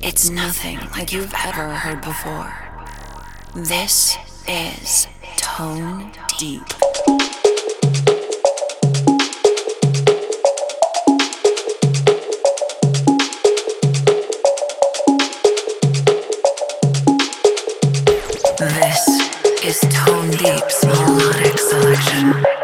It's nothing like you've ever heard before. This is Tone Deep. This is Tone Deep's melodic selection.